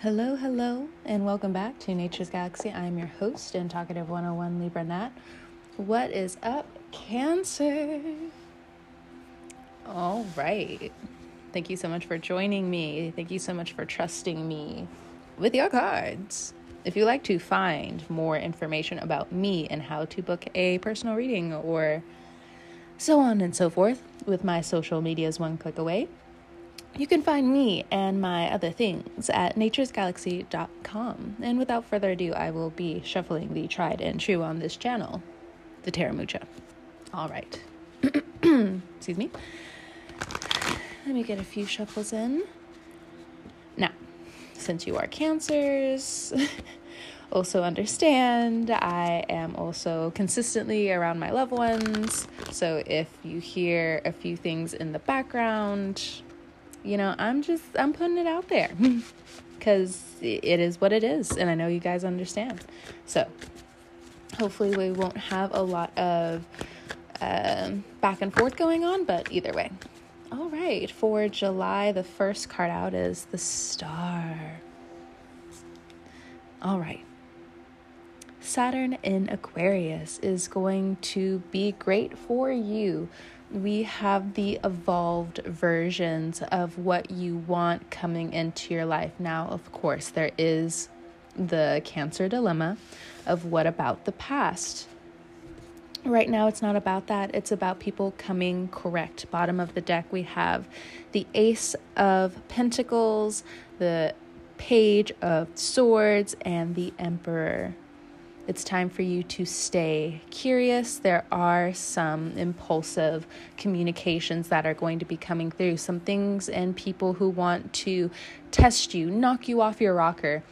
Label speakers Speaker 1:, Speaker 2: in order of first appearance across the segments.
Speaker 1: Hello, hello, and welcome back to Nature's Galaxy. I'm your host and talkative 101 Libra Nat. What is up, Cancer? All right. Thank you so much for joining me. Thank you so much for trusting me with your cards. If you'd like to find more information about me and how to book a personal reading or so on and so forth, with my social medias one click away, you can find me and my other things at naturesgalaxy.com. And without further ado, I will be shuffling the tried and true on this channel, the Tarot Mucha. All right. Excuse me. Let me get a few shuffles in. Now, since you are cancers, also understand I am also consistently around my loved ones. So if you hear a few things in the background, you know, I'm just I'm putting it out there because it is what it is, and I know you guys understand. So hopefully we won't have a lot of um, back and forth going on, but either way. All right, for July, the first card out is the Star. All right. Saturn in Aquarius is going to be great for you we have the evolved versions of what you want coming into your life. Now, of course, there is the cancer dilemma of what about the past? Right now, it's not about that. It's about people coming correct. Bottom of the deck, we have the Ace of Pentacles, the Page of Swords, and the Emperor. It's time for you to stay curious. There are some impulsive communications that are going to be coming through, some things and people who want to test you, knock you off your rocker.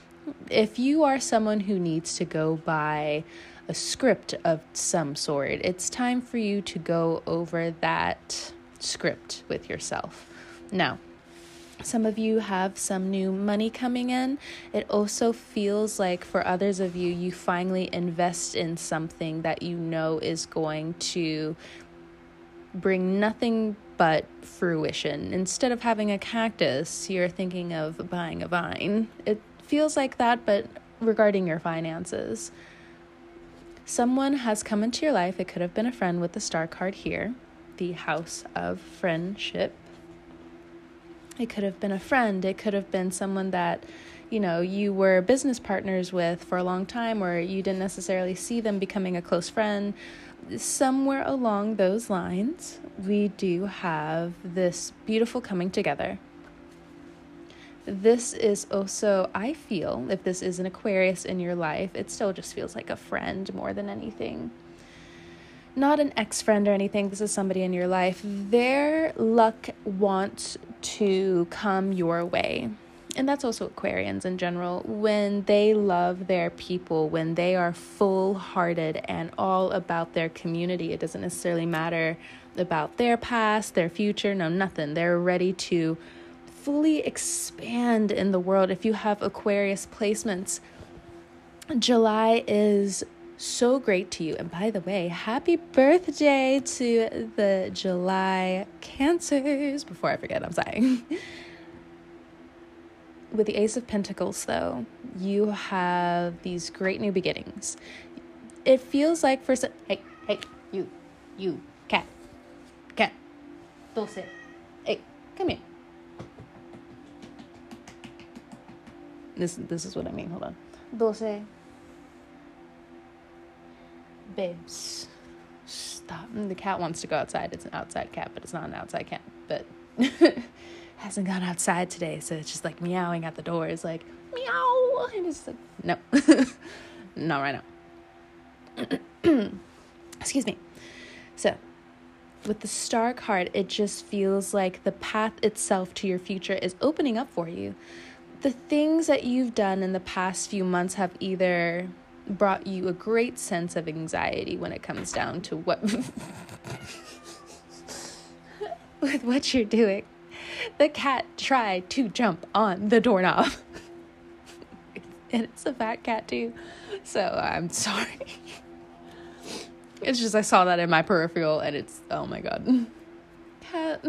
Speaker 1: If you are someone who needs to go by a script of some sort, it's time for you to go over that script with yourself. Now, some of you have some new money coming in. It also feels like for others of you, you finally invest in something that you know is going to bring nothing but fruition. Instead of having a cactus, you're thinking of buying a vine. It feels like that, but regarding your finances. Someone has come into your life. It could have been a friend with the star card here, the house of friendship it could have been a friend, it could have been someone that you know you were business partners with for a long time or you didn't necessarily see them becoming a close friend. Somewhere along those lines we do have this beautiful coming together. This is also i feel if this is an aquarius in your life it still just feels like a friend more than anything not an ex friend or anything, this is somebody in your life, their luck wants to come your way. And that's also Aquarians in general. When they love their people, when they are full hearted and all about their community, it doesn't necessarily matter about their past, their future, no, nothing. They're ready to fully expand in the world. If you have Aquarius placements, July is so great to you. And by the way, happy birthday to the July Cancers. Before I forget, I'm sorry. With the Ace of Pentacles, though, you have these great new beginnings. It feels like for some. Hey, hey, you, you, cat, cat, dulce. Hey, come here. This, this is what I mean. Hold on. Dulce babes, stop. Mm, the cat wants to go outside. It's an outside cat, but it's not an outside cat. But hasn't gone outside today, so it's just like meowing at the door. It's like meow, and it's like no, not right now. Excuse me. So, with the star card, it just feels like the path itself to your future is opening up for you. The things that you've done in the past few months have either brought you a great sense of anxiety when it comes down to what with what you're doing. The cat tried to jump on the doorknob. and it's a fat cat too. So I'm sorry. It's just I saw that in my peripheral and it's oh my god. Cat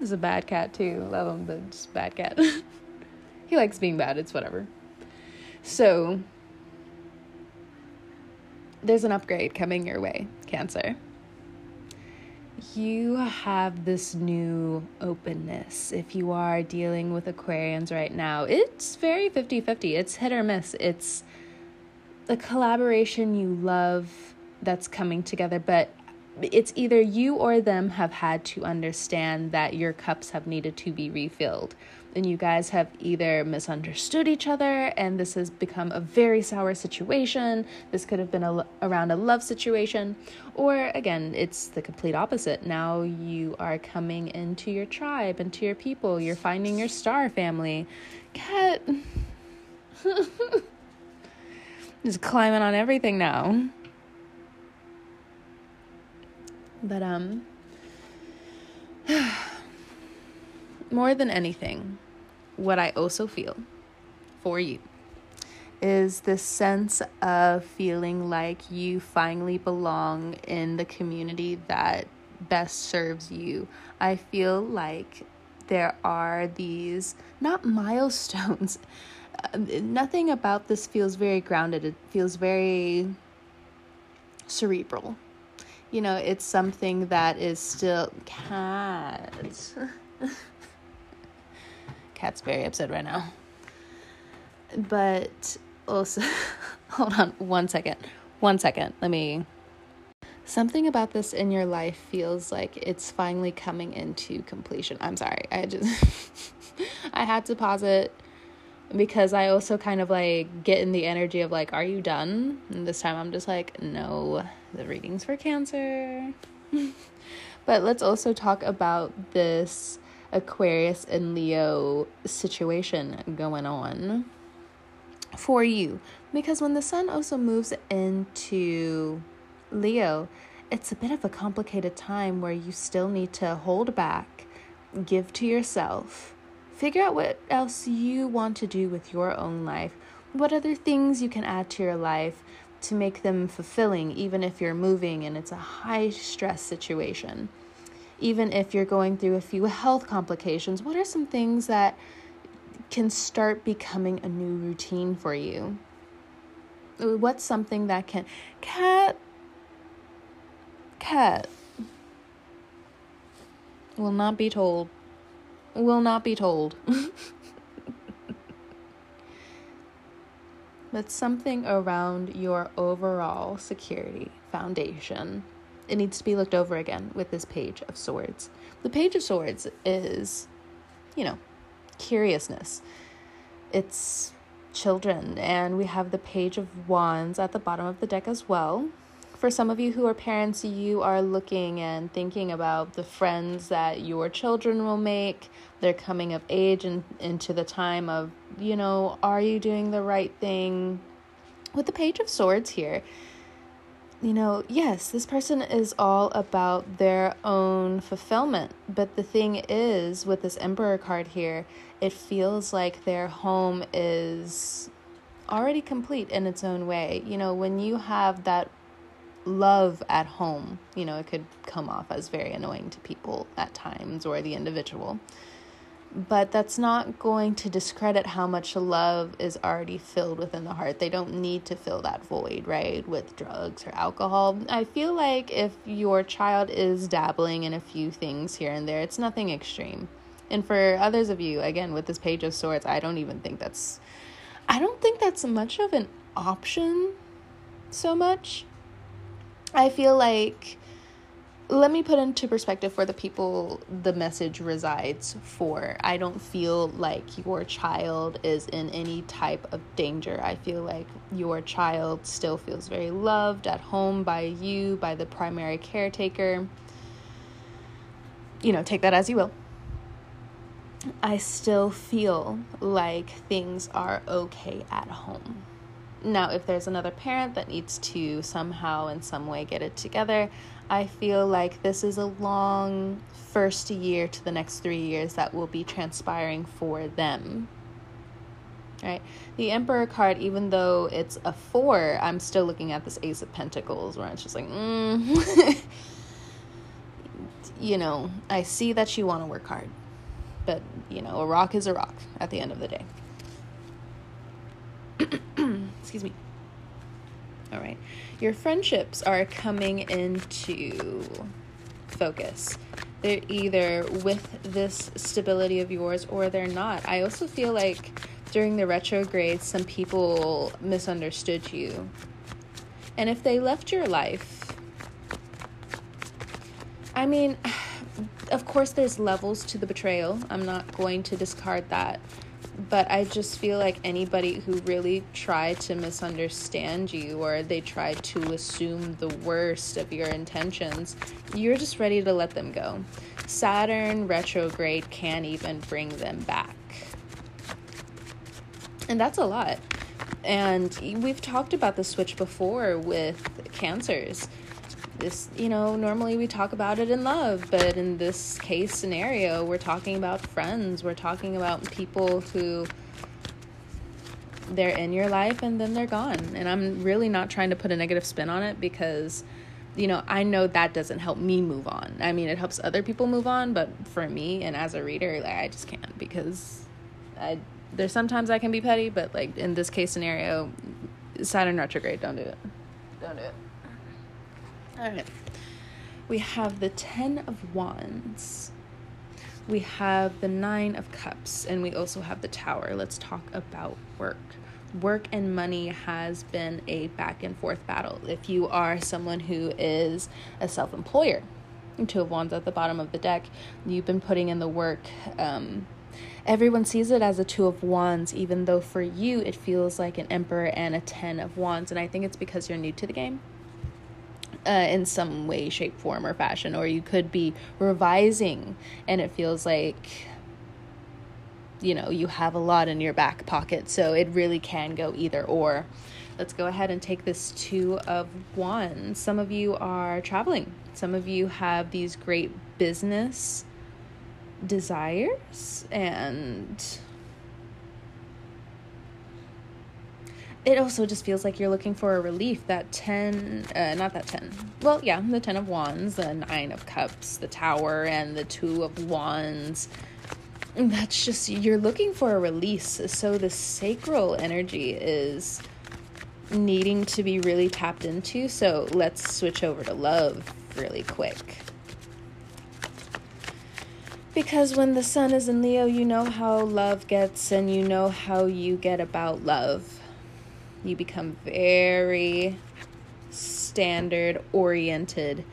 Speaker 1: is a bad cat too. Love him, but just bad cat. he likes being bad. It's whatever. So, there's an upgrade coming your way, Cancer. You have this new openness. If you are dealing with Aquarians right now, it's very 50 50. It's hit or miss. It's a collaboration you love that's coming together, but it's either you or them have had to understand that your cups have needed to be refilled and you guys have either misunderstood each other and this has become a very sour situation this could have been a, around a love situation or again it's the complete opposite. Now you are coming into your tribe into your people you're finding your star family. Cat. Just climbing on everything now. But um more than anything what I also feel for you is this sense of feeling like you finally belong in the community that best serves you. I feel like there are these not milestones. Um, nothing about this feels very grounded. It feels very cerebral. You know, it's something that is still cat. cat's very upset right now. But also, hold on one second. One second. Let me. Something about this in your life feels like it's finally coming into completion. I'm sorry. I just. I had to pause it because I also kind of like get in the energy of like, are you done? And this time I'm just like, no, the reading's for Cancer. but let's also talk about this Aquarius and Leo situation going on for you. Because when the sun also moves into Leo, it's a bit of a complicated time where you still need to hold back, give to yourself, figure out what else you want to do with your own life, what other things you can add to your life to make them fulfilling, even if you're moving and it's a high stress situation even if you're going through a few health complications, what are some things that can start becoming a new routine for you? What's something that can cat cat will not be told will not be told but something around your overall security foundation it needs to be looked over again with this page of swords. The page of swords is, you know, curiousness. It's children, and we have the page of wands at the bottom of the deck as well. For some of you who are parents, you are looking and thinking about the friends that your children will make. They're coming of age and into the time of, you know, are you doing the right thing? With the page of swords here, you know, yes, this person is all about their own fulfillment. But the thing is, with this Emperor card here, it feels like their home is already complete in its own way. You know, when you have that love at home, you know, it could come off as very annoying to people at times or the individual but that's not going to discredit how much love is already filled within the heart. They don't need to fill that void, right, with drugs or alcohol. I feel like if your child is dabbling in a few things here and there, it's nothing extreme. And for others of you, again, with this page of swords, I don't even think that's I don't think that's much of an option so much. I feel like let me put into perspective for the people the message resides for. I don't feel like your child is in any type of danger. I feel like your child still feels very loved at home by you, by the primary caretaker. You know, take that as you will. I still feel like things are okay at home. Now, if there's another parent that needs to somehow, in some way, get it together, I feel like this is a long first year to the next three years that will be transpiring for them. Right? The Emperor card, even though it's a four, I'm still looking at this Ace of Pentacles where it's just like, mm. you know, I see that you want to work hard. But, you know, a rock is a rock at the end of the day. Excuse me. All right. Your friendships are coming into focus. They're either with this stability of yours or they're not. I also feel like during the retrograde, some people misunderstood you. And if they left your life, I mean, of course, there's levels to the betrayal. I'm not going to discard that but I just feel like anybody who really tried to misunderstand you or they tried to assume the worst of your intentions, you're just ready to let them go. Saturn retrograde can't even bring them back. And that's a lot. And we've talked about the switch before with cancers this you know normally we talk about it in love but in this case scenario we're talking about friends. We're talking about people who they're in your life and then they're gone. And i'm really not trying to put a negative spin on it because you know i know that doesn't help me move on. I mean it helps other people move on but for me and as a reader like i just can't because i there's sometimes i can be petty but like in this case scenario saturn retrograde don't do it. Don't do it all right. We have the Ten of Wands. We have the Nine of Cups. And we also have the Tower. Let's talk about work. Work and money has been a back and forth battle. If you are someone who is a self employer, Two of Wands at the bottom of the deck, you've been putting in the work. Um, everyone sees it as a two of wands even though for you it feels like an emperor and a ten of wands and i think it's because you're new to the game uh, in some way, shape, form, or fashion, or you could be revising and it feels like you know you have a lot in your back pocket so it really can go either or. Let's go ahead and take this two of wands some of you are traveling. Some of you have these great business desires and it also just feels like you're looking for a relief. That 10, uh, not that 10. Well, yeah, the 10 of Wands, the 9 of Cups, the Tower, and the 2 of Wands. That's just, you're looking for a release. So the sacral energy is needing to be really tapped into. So let's switch over to love really quick. Because when the sun is in Leo, you know how love gets and you know how you get about love you become very standard oriented.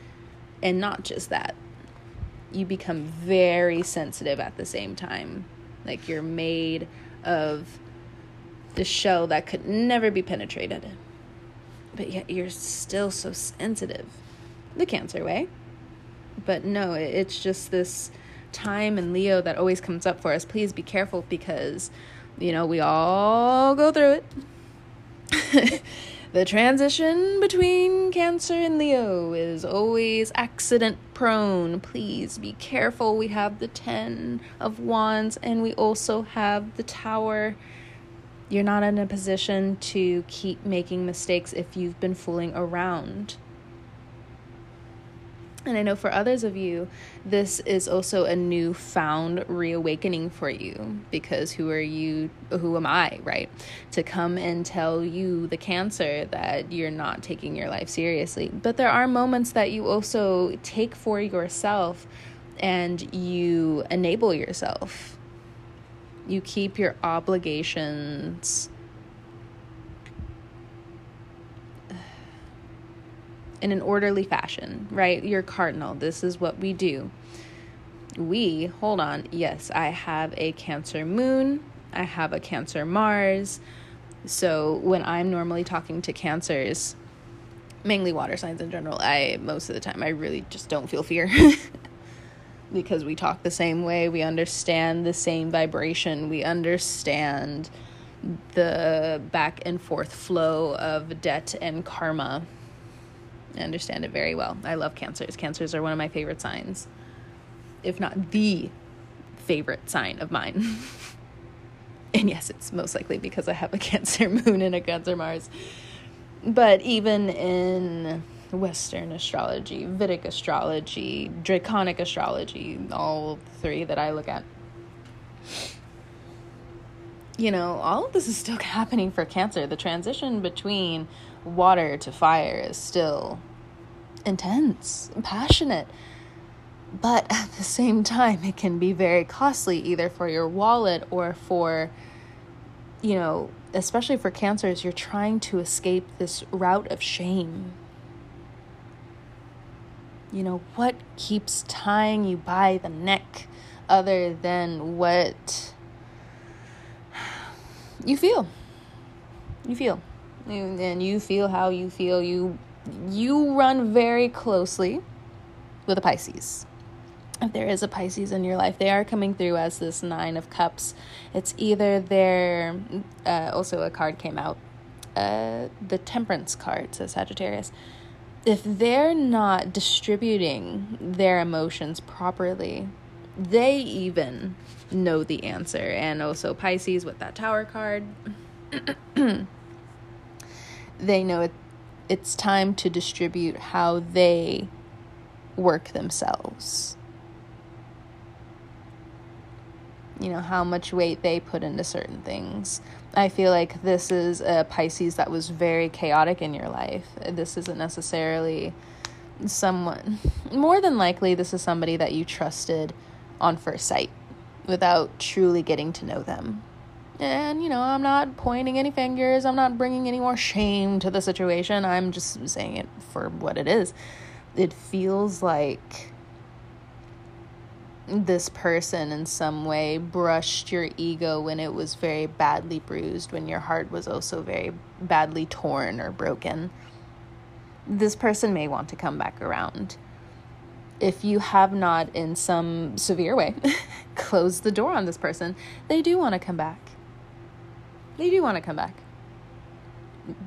Speaker 1: And not just that, you become very sensitive at the same time. Like you're made of the shell that could never be penetrated. But yet you're still so sensitive. The cancer way. But no, it's just this time in Leo that always comes up for us. Please be careful because, you know, we all go through it. the transition between Cancer and Leo is always accident prone. Please be careful. We have the 10 of Wands and we also have the Tower. You're not in a position to keep making mistakes if you've been fooling around. And I know for others of you, this is also a newfound reawakening for you because who are you? Who am I, right? To come and tell you, the cancer, that you're not taking your life seriously. But there are moments that you also take for yourself and you enable yourself. You keep your obligations in an orderly fashion, right? You're cardinal. This is what we do. We, hold on, yes, I have a Cancer moon, I have a Cancer Mars. So when I'm normally talking to Cancers, mainly water signs in general, I most of the time I really just don't feel fear. because we talk the same way, we understand the same vibration, we understand the back and forth flow of debt and karma I understand it very well. I love cancers. Cancers are one of my favorite signs, if not the favorite sign of mine. and yes, it's most likely because I have a Cancer moon and a Cancer Mars. But even in Western astrology, Vedic astrology, Draconic astrology, all three that I look at, you know, all of this is still happening for Cancer. The transition between water to fire is still intense, passionate. But at the same time, it can be very costly either for your wallet or for, you know, especially for cancers, you're trying to escape this route of shame. You know, what keeps tying you by the neck other than what you feel? You feel. And you feel how you feel. You you run very closely with a Pisces if there is a Pisces in your life, they are coming through as this Nine of Cups. It's either their, uh, also a card came out, uh, the Temperance card, says Sagittarius. If they're not distributing their emotions properly, they even know the answer. And also Pisces with that Tower card, they know it, it's time to distribute how they work themselves you know, how much weight they put into certain things. I feel like this is a Pisces that was very chaotic in your life. This isn't necessarily someone, more than likely, this is somebody that you trusted on first sight without truly getting to know them. And, you know, I'm not pointing any fingers, I'm not bringing any more shame to the situation. I'm just saying it for what it is. It feels like this person in some way brushed your ego when it was very badly bruised, when your heart was also very badly torn or broken. This person may want to come back around. If you have not, in some severe way, closed the door on this person, they do want to come back. They do want to come back.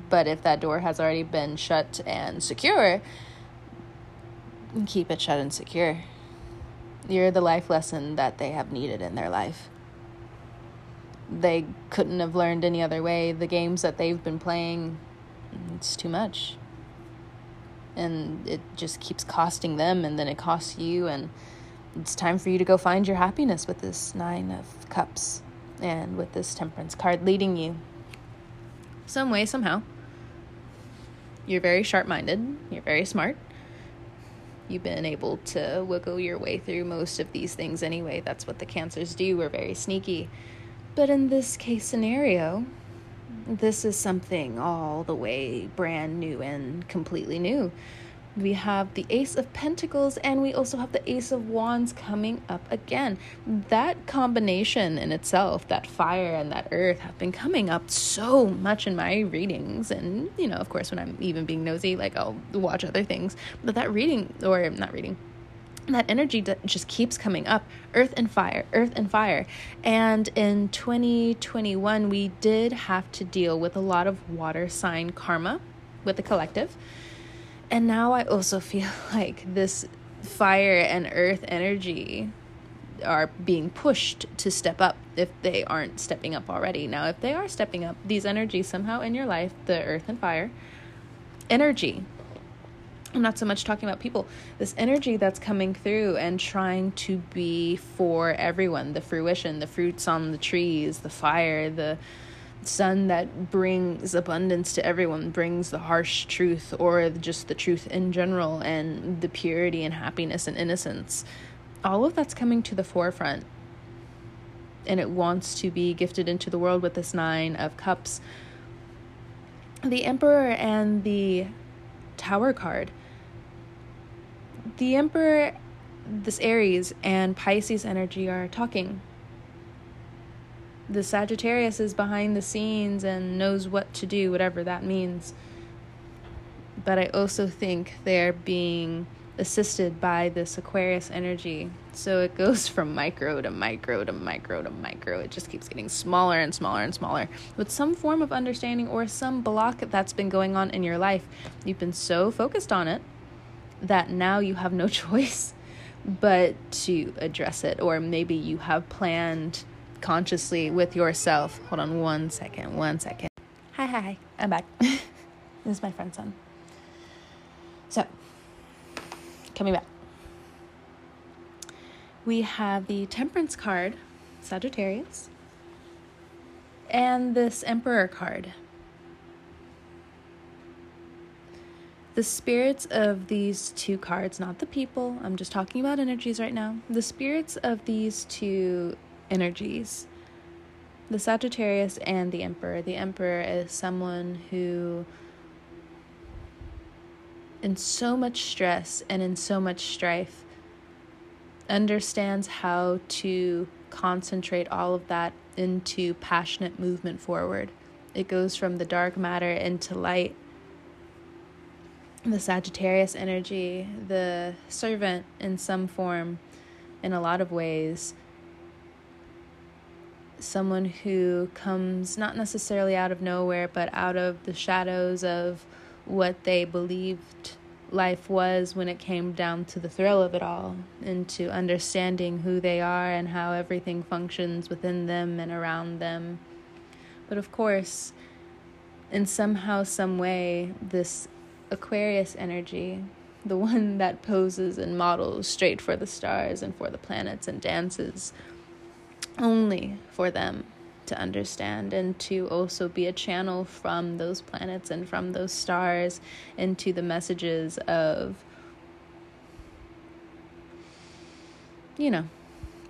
Speaker 1: But if that door has already been shut and secure, keep it shut and secure you're the life lesson that they have needed in their life. They couldn't have learned any other way. The games that they've been playing, it's too much. And it just keeps costing them, and then it costs you. And it's time for you to go find your happiness with this Nine of Cups and with this Temperance card leading you some way, somehow. You're very sharp minded, you're very smart you've been able to wiggle your way through most of these things anyway. That's what the cancers do. We're very sneaky. But in this case scenario, this is something all the way brand new and completely new we have the Ace of Pentacles and we also have the Ace of Wands coming up again. That combination in itself, that fire and that earth, have been coming up so much in my readings. And, you know, of course, when I'm even being nosy, like I'll watch other things. But that reading, or not reading, that energy just keeps coming up earth and fire earth and fire and in 2021 we did have to deal with a lot of water sign karma with the collective and now I also feel like this fire and earth energy are being pushed to step up if they aren't stepping up already. Now, if they are stepping up, these energies somehow in your life, the earth and fire, energy. I'm not so much talking about people. This energy that's coming through and trying to be for everyone the fruition, the fruits on the trees, the fire, the sun that brings abundance to everyone, brings the harsh truth or just the truth in general and the purity and happiness and innocence. All of that's coming to the forefront. And it wants to be gifted into the world with this Nine of Cups. The Emperor and the Tower card. The Emperor, this Aries, and Pisces energy are talking the Sagittarius is behind the scenes and knows what to do, whatever that means. But I also think they're being assisted by this Aquarius energy. So it goes from micro to micro to micro to micro. It just keeps getting smaller and smaller and smaller with some form of understanding or some block that's been going on in your life. You've been so focused on it that now you have no choice but to address it, or maybe you have planned consciously with yourself. Hold on one second, one second. Hi, hi, hi. I'm back. this is my friend's son. So, coming back. We have the Temperance card, Sagittarius. and this Emperor card. The spirits of these two cards, not the people, I'm just talking about energies right now. The spirits of these two energies, the Sagittarius and the Emperor. The Emperor is someone who, in so much stress and in so much strife, understands how to concentrate all of that into passionate movement forward. It goes from the dark matter into light. The Sagittarius energy, the servant in some form, in a lot of ways, someone who comes not necessarily out of nowhere, but out of the shadows of what they believed life was when it came down to the thrill of it all, into understanding who they are and how everything functions within them and around them. But of course, in somehow, some way, this Aquarius energy, the one that poses and models straight for the stars and for the planets and dances only for them to understand and to also be a channel from those planets and from those stars into the messages of you know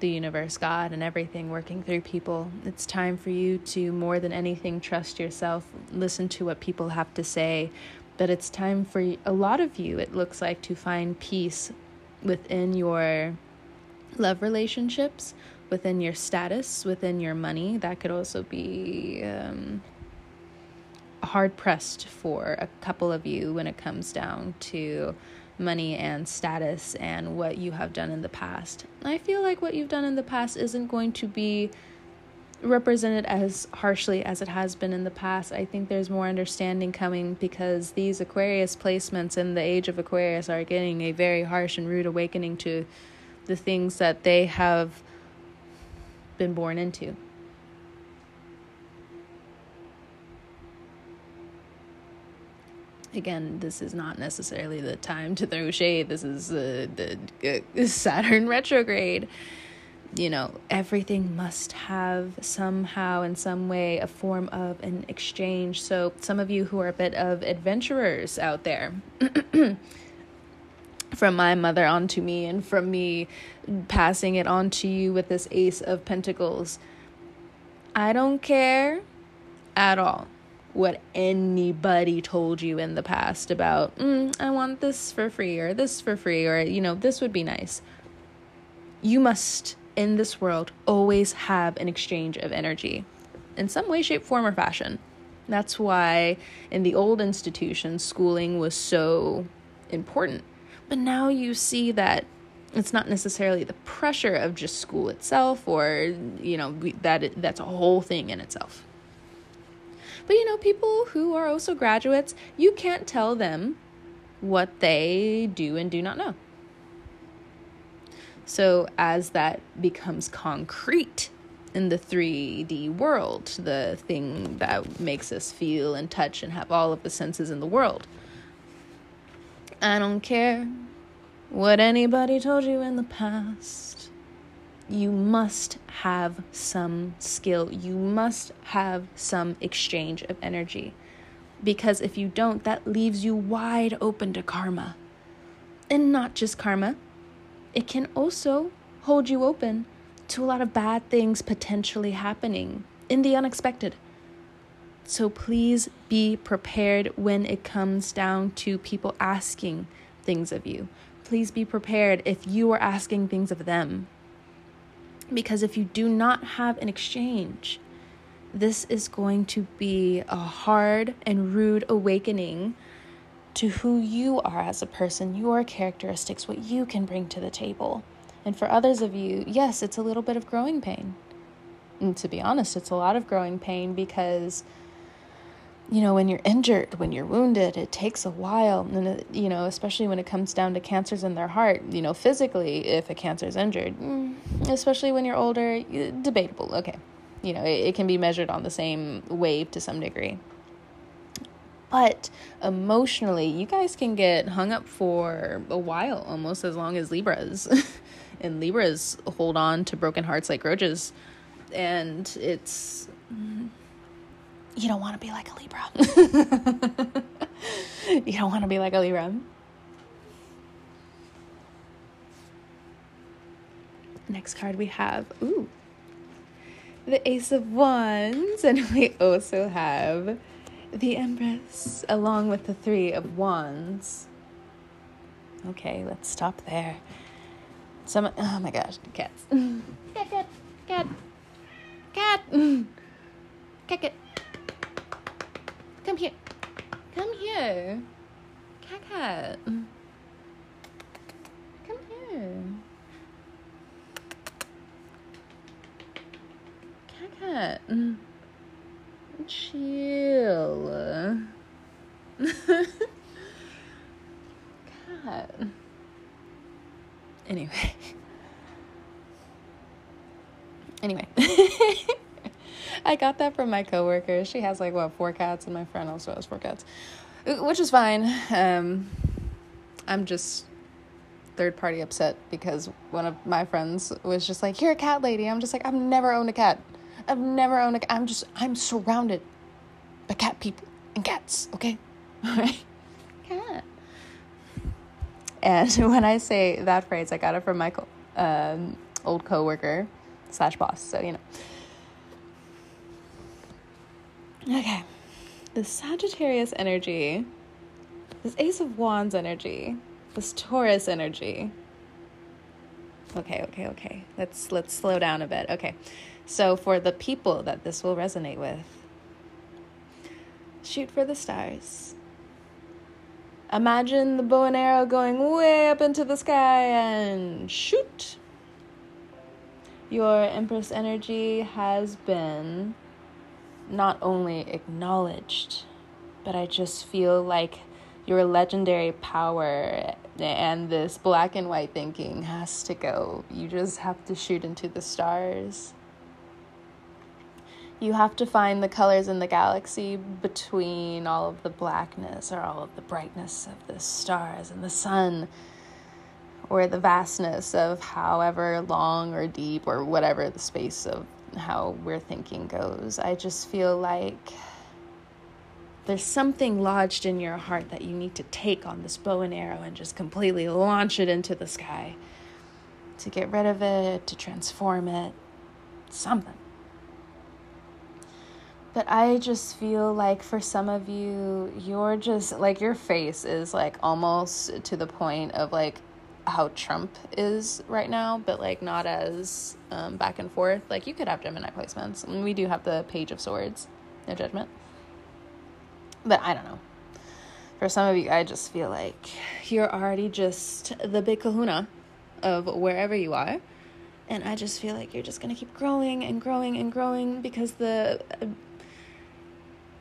Speaker 1: the universe god and everything working through people. It's time for you to more than anything trust yourself. Listen to what people have to say. But it's time for a lot of you it looks like to find peace within your love relationships within your status, within your money. That could also be um, hard pressed for a couple of you when it comes down to money and status and what you have done in the past. I feel like what you've done in the past isn't going to be represented as harshly as it has been in the past. I think there's more understanding coming because these Aquarius placements in the age of Aquarius are getting a very harsh and rude awakening to the things that they have been born into. Again, this is not necessarily the time to throw shade. This is uh, the uh, Saturn retrograde. You know, everything must have somehow, in some way, a form of an exchange. So, some of you who are a bit of adventurers out there, from my mother onto me and from me passing it on to you with this ace of pentacles. I don't care at all what anybody told you in the past about mm, i want this for free or this for free or you know this would be nice. You must in this world always have an exchange of energy in some way shape form or fashion. That's why in the old institutions schooling was so important but now you see that it's not necessarily the pressure of just school itself or you know that it, that's a whole thing in itself. But you know people who are also graduates, you can't tell them what they do and do not know. So as that becomes concrete in the 3D world, the thing that makes us feel and touch and have all of the senses in the world, I don't care what anybody told you in the past. You must have some skill. You must have some exchange of energy. Because if you don't, that leaves you wide open to karma. And not just karma, it can also hold you open to a lot of bad things potentially happening in the unexpected. So please be prepared when it comes down to people asking things of you. Please be prepared if you are asking things of them. Because if you do not have an exchange, this is going to be a hard and rude awakening to who you are as a person, your characteristics, what you can bring to the table. And for others of you, yes, it's a little bit of growing pain. And to be honest, it's a lot of growing pain because you know, when you're injured, when you're wounded, it takes a while. And, it, you know, especially when it comes down to cancers in their heart, you know, physically, if a cancer is injured, mm, especially when you're older, debatable. Okay. You know, it, it can be measured on the same wave to some degree. But emotionally, you guys can get hung up for a while, almost as long as Libras. and Libras hold on to broken hearts like roaches. And it's you don't want to be like a Libra. you don't want to be like a Libra. Next card we have, ooh, the Ace of Wands, and we also have the Empress along with the Three of Wands. Okay, let's stop there. Some, oh my gosh, cats. cat, cat, cat, cat, cat, cat. Come here, come here, cat, cat. Come here. Cat, cat. chill. cat. Anyway. Anyway. I got that from my coworker. She has like what four cats, and my friend also has four cats, which is fine. Um, I'm just third party upset because one of my friends was just like, "You're a cat lady." I'm just like, "I've never owned a cat. I've never owned a cat. I'm just I'm surrounded by cat people and cats. Okay, all right, cat." And when I say that phrase, I got it from my um, old coworker slash boss. So you know. Okay, the Sagittarius energy, this Ace of Wands energy, this Taurus energy. Okay, okay, okay. Let's let's slow down a bit. Okay. So for the people that this will resonate with, shoot for the stars. Imagine the bow and arrow going way up into the sky and shoot. Your Empress energy has been not only acknowledged, but I just feel like your legendary power and this black and white thinking has to go. You just have to shoot into the stars you have to find the colors in the galaxy between all of the blackness or all of the brightness of the stars and the sun or the vastness of however long or deep or whatever the space of how we're thinking goes. I just feel like there's something lodged in your heart that you need to take on this bow and arrow and just completely launch it into the sky to get rid of it, to transform it, something. But I just feel like for some of you, you're just like your face is like almost to the point of like how Trump is right now, but like not as um, back and forth. Like you could have Gemini placements. and we do have the Page of Swords, no judgment. But I don't know. For some of you, I just feel like you're already just the big kahuna of wherever you are. And I just feel like you're just going to keep growing and growing and growing because the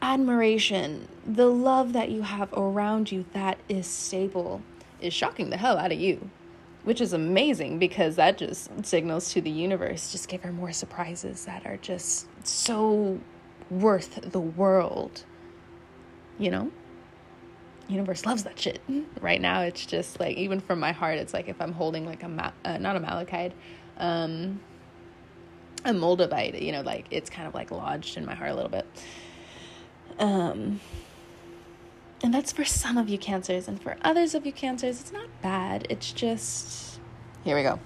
Speaker 1: admiration, the love that you have around you that is stable is shocking the hell out of you, which is amazing because that just signals to the universe just give her more surprises that are just so worth the world. You know? Universe loves that shit. Right now it's just like even from my heart it's like if I'm holding like a ma- uh, not a malachite um a moldavite, you know, like it's kind of like lodged in my heart a little bit. Um, and that's for some of you cancers, and for others of you cancers, it's not bad. It's just, here we go.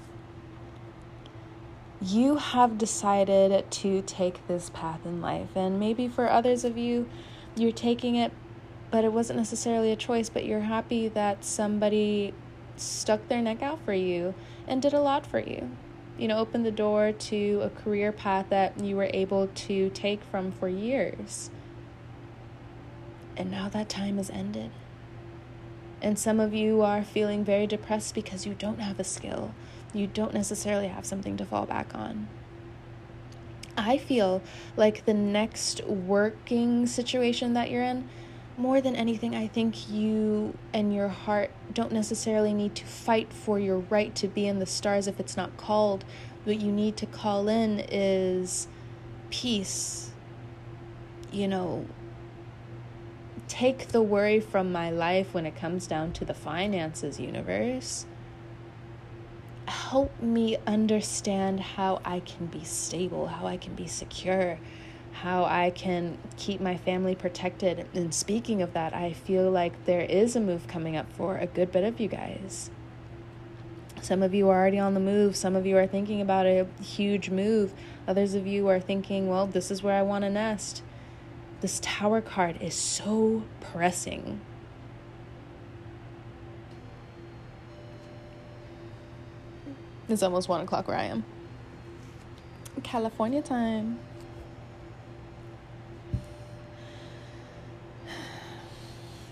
Speaker 1: You have decided to take this path in life, and maybe for others of you, you're taking it, but it wasn't necessarily a choice, but you're happy that somebody stuck their neck out for you and did a lot for you. You know, opened the door to a career path that you were able to take from for years. And now that time has ended. And some of you are feeling very depressed because you don't have a skill. You don't necessarily have something to fall back on. I feel like the next working situation that you're in, more than anything, I think you and your heart don't necessarily need to fight for your right to be in the stars if it's not called. What you need to call in is peace, you know, take the worry from my life when it comes down to the finances universe. Help me understand how I can be stable, how I can be secure, how I can keep my family protected. And speaking of that, I feel like there is a move coming up for a good bit of you guys. Some of you are already on the move. Some of you are thinking about a huge move. Others of you are thinking, well, this is where I want to nest. This tower card is so pressing. It's almost one o'clock where I am. California time.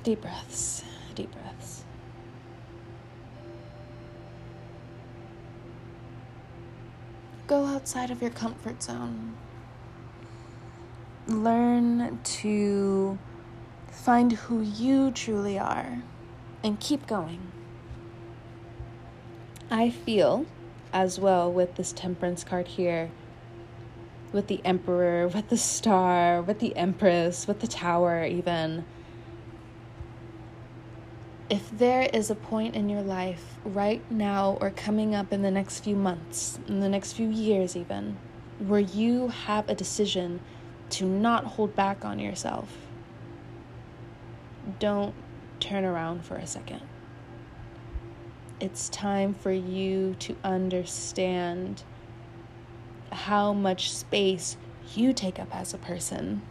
Speaker 1: Deep breaths, deep breaths. Go outside of your comfort zone. Learn to find who you truly are and keep going. I feel as well with this temperance card here with the emperor, with the star, with the empress, with the tower, even if there is a point in your life right now or coming up in the next few months, in the next few years, even, where you have a decision to not hold back on yourself, don't turn around for a second. It's time for you to understand how much space you take up as a person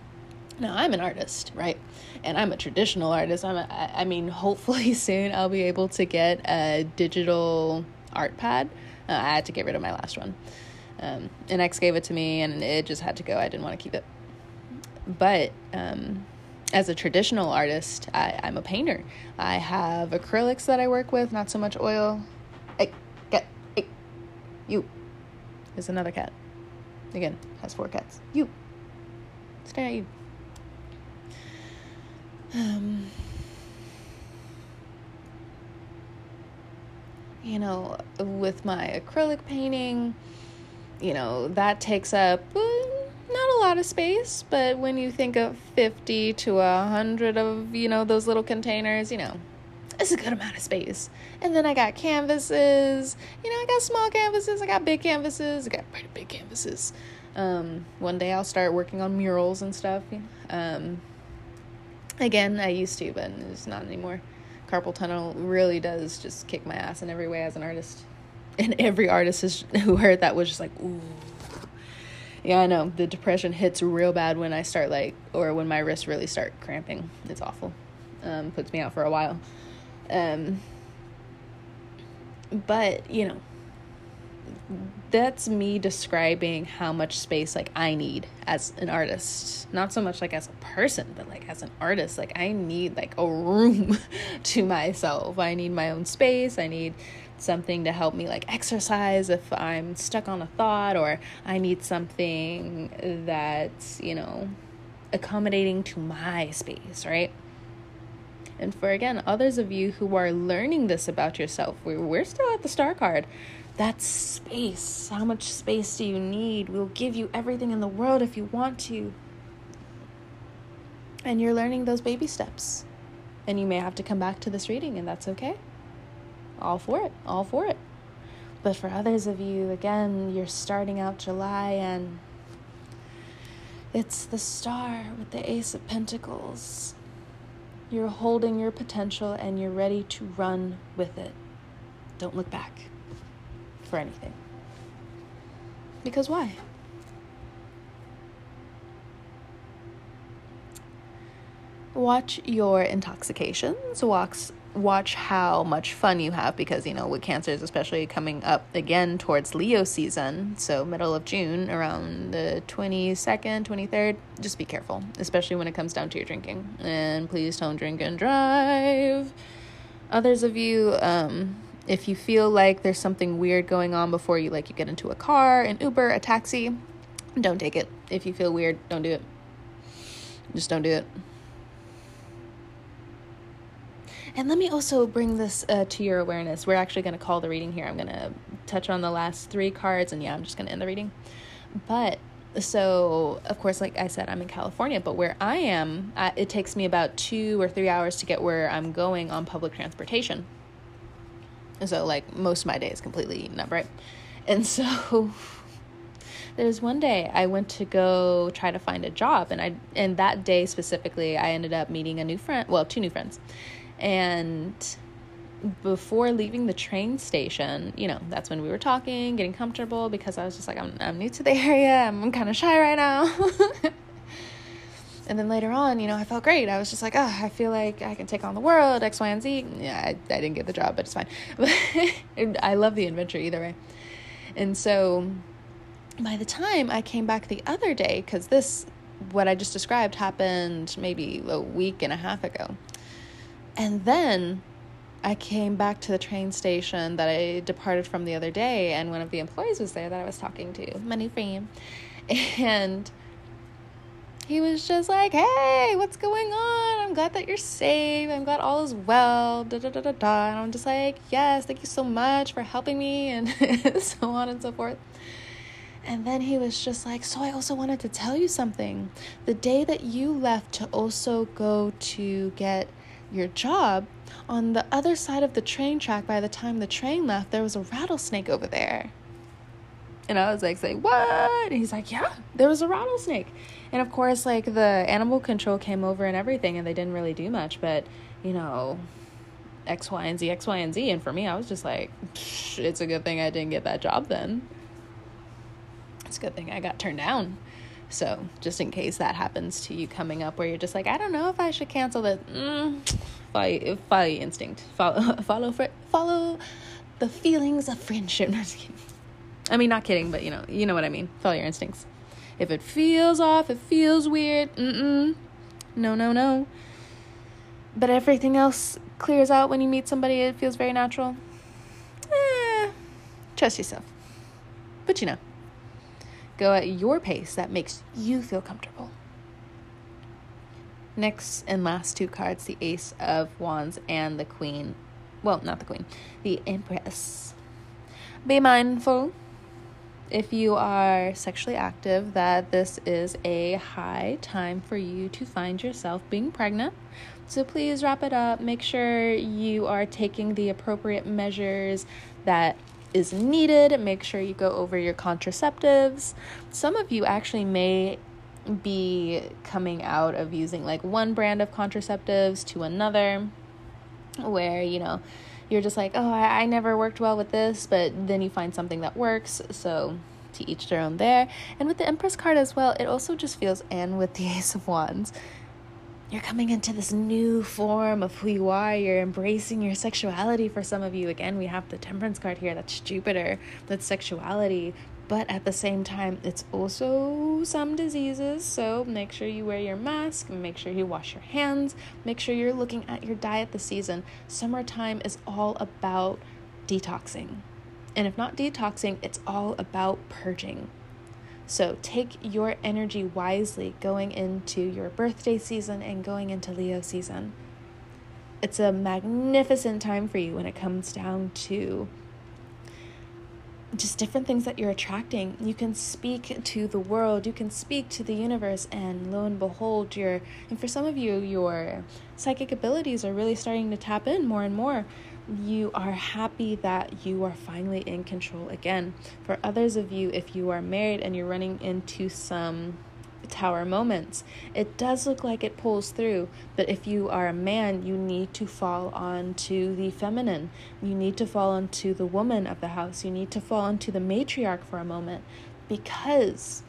Speaker 1: now, I'm an artist, right? And I'm a traditional artist. I'm a, I mean, hopefully soon I'll be able to get a digital art pad. Uh, I had to get rid of my last one. Um, an ex gave it to me and it just had to go. I didn't want to keep it. But um, as a traditional artist, I, I'm a painter. I have acrylics that I work with, not so much oil. Hey, get, hey, you. There's another cat. Again, has four cats. You. Stay at you. Um, you know, with my acrylic painting, you know, that takes up lot of space, but when you think of 50 to a 100 of, you know, those little containers, you know, it's a good amount of space. And then I got canvases, you know, I got small canvases, I got big canvases, I got pretty big canvases. Um, one day I'll start working on murals and stuff. Um, Again, I used to, but it's not anymore. Carpal tunnel really does just kick my ass in every way as an artist. And every artist is, who heard that was just like, ooh. Yeah, I know. The depression hits real bad when I start like, or when my wrists really start cramping. It's awful. Um, puts me out for a while. Um, but, you know, that's me describing how much space like I need as an artist. Not so much like as a person, but like as an artist. Like I need like a room to myself. I need my own space. I need something to help me like exercise if I'm stuck on a thought or I need something that's, you know, accommodating to my space, right? And for again, others of you who are learning this about yourself, we're, we're still at the star card. That's space. How much space do you need? We'll give you everything in the world if you want to. And you're learning those baby steps. And you may have to come back to this reading, and that's okay. All for it. All for it. But for others of you, again, you're starting out July and it's the star with the Ace of Pentacles. You're holding your potential and you're ready to run with it. Don't look back for anything. Because why? Watch your intoxications. Watch, watch how much fun you have because, you know, with cancers, especially coming up again towards Leo season, so middle of June, around the 22nd, 23rd, just be careful, especially when it comes down to your drinking. And please don't drink and drive. Others of you, um, if you feel like there's something weird going on before you like you get into a car, an Uber, a taxi, don't take it. If you feel weird, don't do it. Just don't do it. And let me also bring this uh, to your awareness. We're actually going to call the reading here. I'm going to touch on the last three cards, and yeah, I'm just going to end the reading. But so, of course, like I said, I'm in California, but where I am, uh, it takes me about two or three hours to get where I'm going on public transportation. So like most of my day is completely eaten up, right? And so there's one day I went to go try to find a job, and I and that day specifically, I ended up meeting a new friend. Well, two new friends, and before leaving the train station, you know, that's when we were talking, getting comfortable because I was just like, I'm, I'm new to the area. I'm, kind of shy right now. and then later on, you know, I felt great. I was just like, oh, I feel like I can take on the world, X, Y, and Z. Yeah, I, I didn't get the job, but it's fine. I love the adventure either way. And so by the time I came back the other day, because this, what I just described, happened maybe a week and a half ago. And then I came back to the train station that I departed from the other day, and one of the employees was there that I was talking to, money frame. And he was just like, Hey, what's going on? I'm glad that you're safe. I'm glad all is well. Da, da, da, da, da. And I'm just like, Yes, thank you so much for helping me, and so on and so forth. And then he was just like, So I also wanted to tell you something. The day that you left to also go to get your job, on the other side of the train track, by the time the train left, there was a rattlesnake over there. And I was like, say, what? And he's like, yeah, there was a rattlesnake. And of course, like the animal control came over and everything, and they didn't really do much, but you know, X, Y, and Z, X, Y, and Z. And for me, I was just like, it's a good thing I didn't get that job then. It's a good thing I got turned down. So, just in case that happens to you coming up where you're just like, I don't know if I should cancel it, mm, follow, follow your instinct. Follow, follow, follow the feelings of friendship. I mean, not kidding, but you know, you know what I mean. Follow your instincts. If it feels off, it feels weird, mm-mm. No, no, no. But everything else clears out when you meet somebody, it feels very natural. Eh, trust yourself. But you know. Go at your pace that makes you feel comfortable. Next and last two cards the Ace of Wands and the Queen. Well, not the Queen, the Empress. Be mindful if you are sexually active that this is a high time for you to find yourself being pregnant. So please wrap it up. Make sure you are taking the appropriate measures that is needed. Make sure you go over your contraceptives. Some of you actually may be coming out of using like one brand of contraceptives to another, where you know you're just like, oh, I, I never worked well with this, but then you find something that works. So to each their own there. And with the Empress card as well, it also just feels, and with the Ace of Wands, you're coming into this new form of who you are. You're embracing your sexuality for some of you. Again, we have the Temperance card here. That's Jupiter. That's sexuality. But at the same time, it's also some diseases. So make sure you wear your mask. Make sure you wash your hands. Make sure you're looking at your diet this season. Summertime is all about detoxing. And if not detoxing, it's all about purging. So take your energy wisely going into your birthday season and going into Leo season. It's a magnificent time for you when it comes down to just different things that you're attracting. You can speak to the world, you can speak to the universe, and lo and behold, your and for some of you, your psychic abilities are really starting to tap in more and more you are happy that you are finally in control again. For others of you, if you are married and you're running into some tower moments, it does look like it pulls through. But if you are a man, you need to fall onto the feminine. You need to fall onto the woman of the house. You need to fall onto the matriarch for a moment because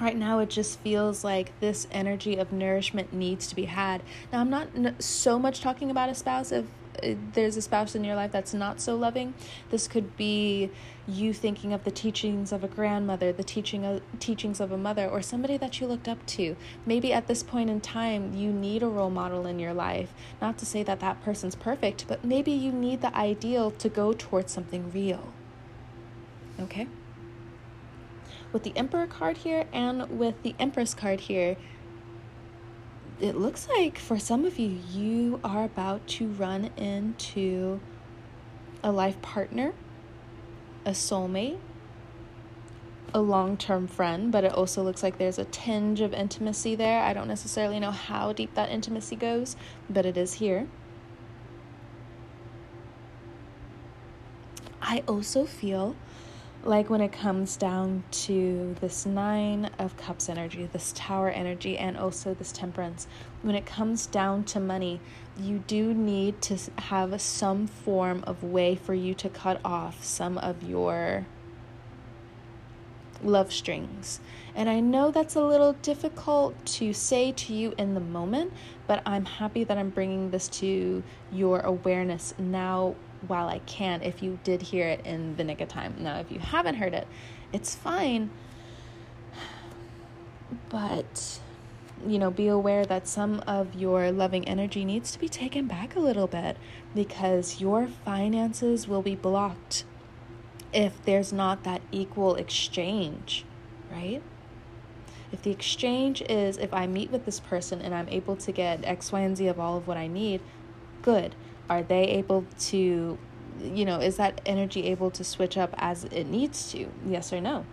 Speaker 1: right now it just feels like this energy of nourishment needs to be had now i'm not so much talking about a spouse if there's a spouse in your life that's not so loving, this could be you thinking of the teachings of a grandmother, the teaching of, teachings of a mother, or somebody that you looked up to. Maybe at this point in time, you need a role model in your life. Not to say that that person's perfect, but maybe you need the ideal to go towards something real. Okay? With the Emperor card here and with the Empress card here, it looks like for some of you, you are about to run into a life partner, a soulmate, a long term friend, but it also looks like there's a tinge of intimacy there. I don't necessarily know how deep that intimacy goes, but it is here. I also feel like when it comes down to this Nine of Cups energy, this Tower energy, and also this Temperance, when it comes down to money, you do need to have some form of way for you to cut off some of your love strings. And I know that's a little difficult to say to you in the moment, but I'm happy that I'm bringing this to your awareness now while I can if you did hear it in the nick of time. Now, if you haven't heard it, it's fine. But, you know, be aware that some of your loving energy needs to be taken back a little bit because your finances will be blocked if there's not that equal exchange, right? If the exchange is if I meet with this person and I'm able to get X, Y, and Z of all of what I need, good. Are they able to, you know, is that energy able to switch up as it needs to? Yes or no?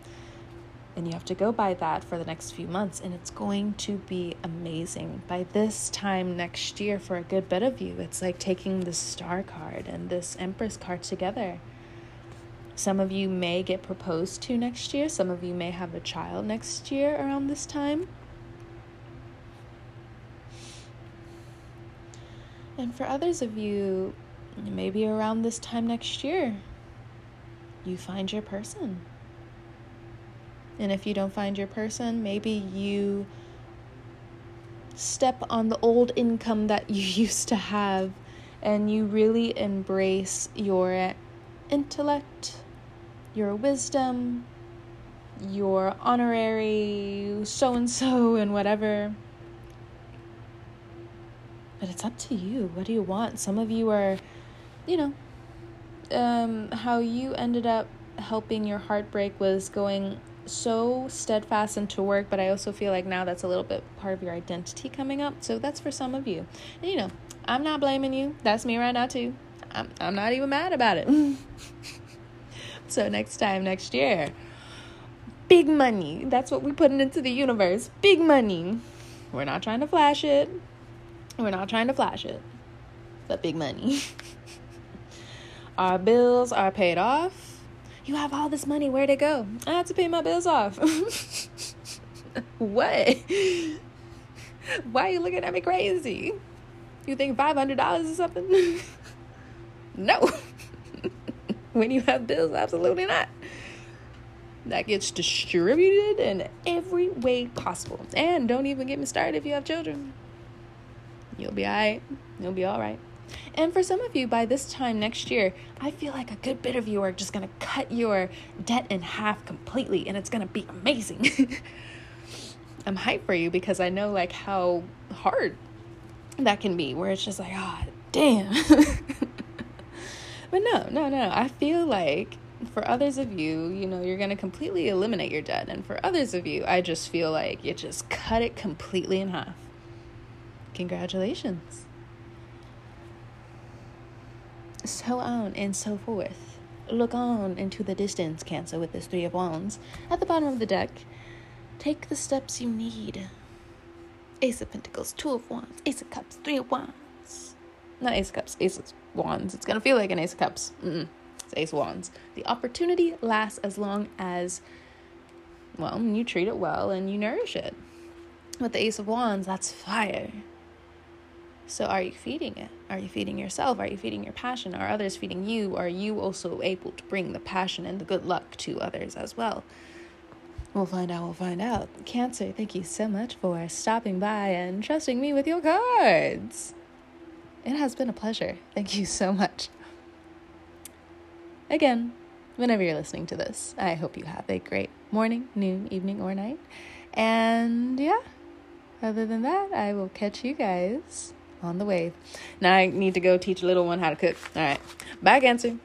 Speaker 1: And you have to go by that for the next few months, and it's going to be amazing. By this time next year, for a good bit of you, it's like taking the star card and this Empress card together some of you may get proposed to next year. Some of you may have a child next year around this time. And for others of you, maybe around this time next year, you find your person. And if you don't find your person, maybe you step on the old income that you used to have and you really embrace your intellect, your wisdom, your honorary so and so and whatever. But it's up to you. What do you want? Some of you are, you know, um, how you ended up helping your heartbreak was going so steadfast into work, but I also feel like now that's a little bit part of your identity coming up. So that's for some of you. And you know, I'm not blaming you. That's me right now, too. I'm, I'm not even mad about it. So next time, next year, big money. That's what we're putting into the universe. Big money. We're not trying to flash it. We're not trying to flash it. But big money. Our bills are paid off. You have all this money. Where'd it go? I have to pay my bills off. what? Why are you looking at me crazy? You think $500 is something? no. when you have bills? Absolutely not. That gets distributed in every way possible. And don't even get me started if you have children. You'll be all right. You'll be all right. And for some of you, by this time next year, I feel like a good bit of you are just going to cut your debt in half completely, and it's going to be amazing. I'm hyped for you because I know like how hard that can be, where it's just like, ah, oh, damn. But no, no, no. I feel like for others of you, you know, you're going to completely eliminate your debt. And for others of you, I just feel like you just cut it completely in half. Congratulations. So on and so forth. Look on into the distance, Cancer, with this Three of Wands. At the bottom of the deck, take the steps you need. Ace of Pentacles, Two of Wands, Ace of Cups, Three of Wands. Not Ace of Cups, Ace of wands. It's gonna feel like an ace of cups. Mm-mm. It's ace of wands. The opportunity lasts as long as, well, you treat it well and you nourish it. With the ace of wands, that's fire. So are you feeding it? Are you feeding yourself? Are you feeding your passion? Are others feeding you? Are you also able to bring the passion and the good luck to others as well? We'll find out, we'll find out. Cancer, thank you so much for stopping by and trusting me with your cards. It has been a pleasure. Thank you so much. Again, whenever you're listening to this, I hope you have a great morning, noon, evening, or night. And yeah, other than that, I will catch you guys on the wave. Now I need to go teach a little one how to cook. All right. Bye, Cancer.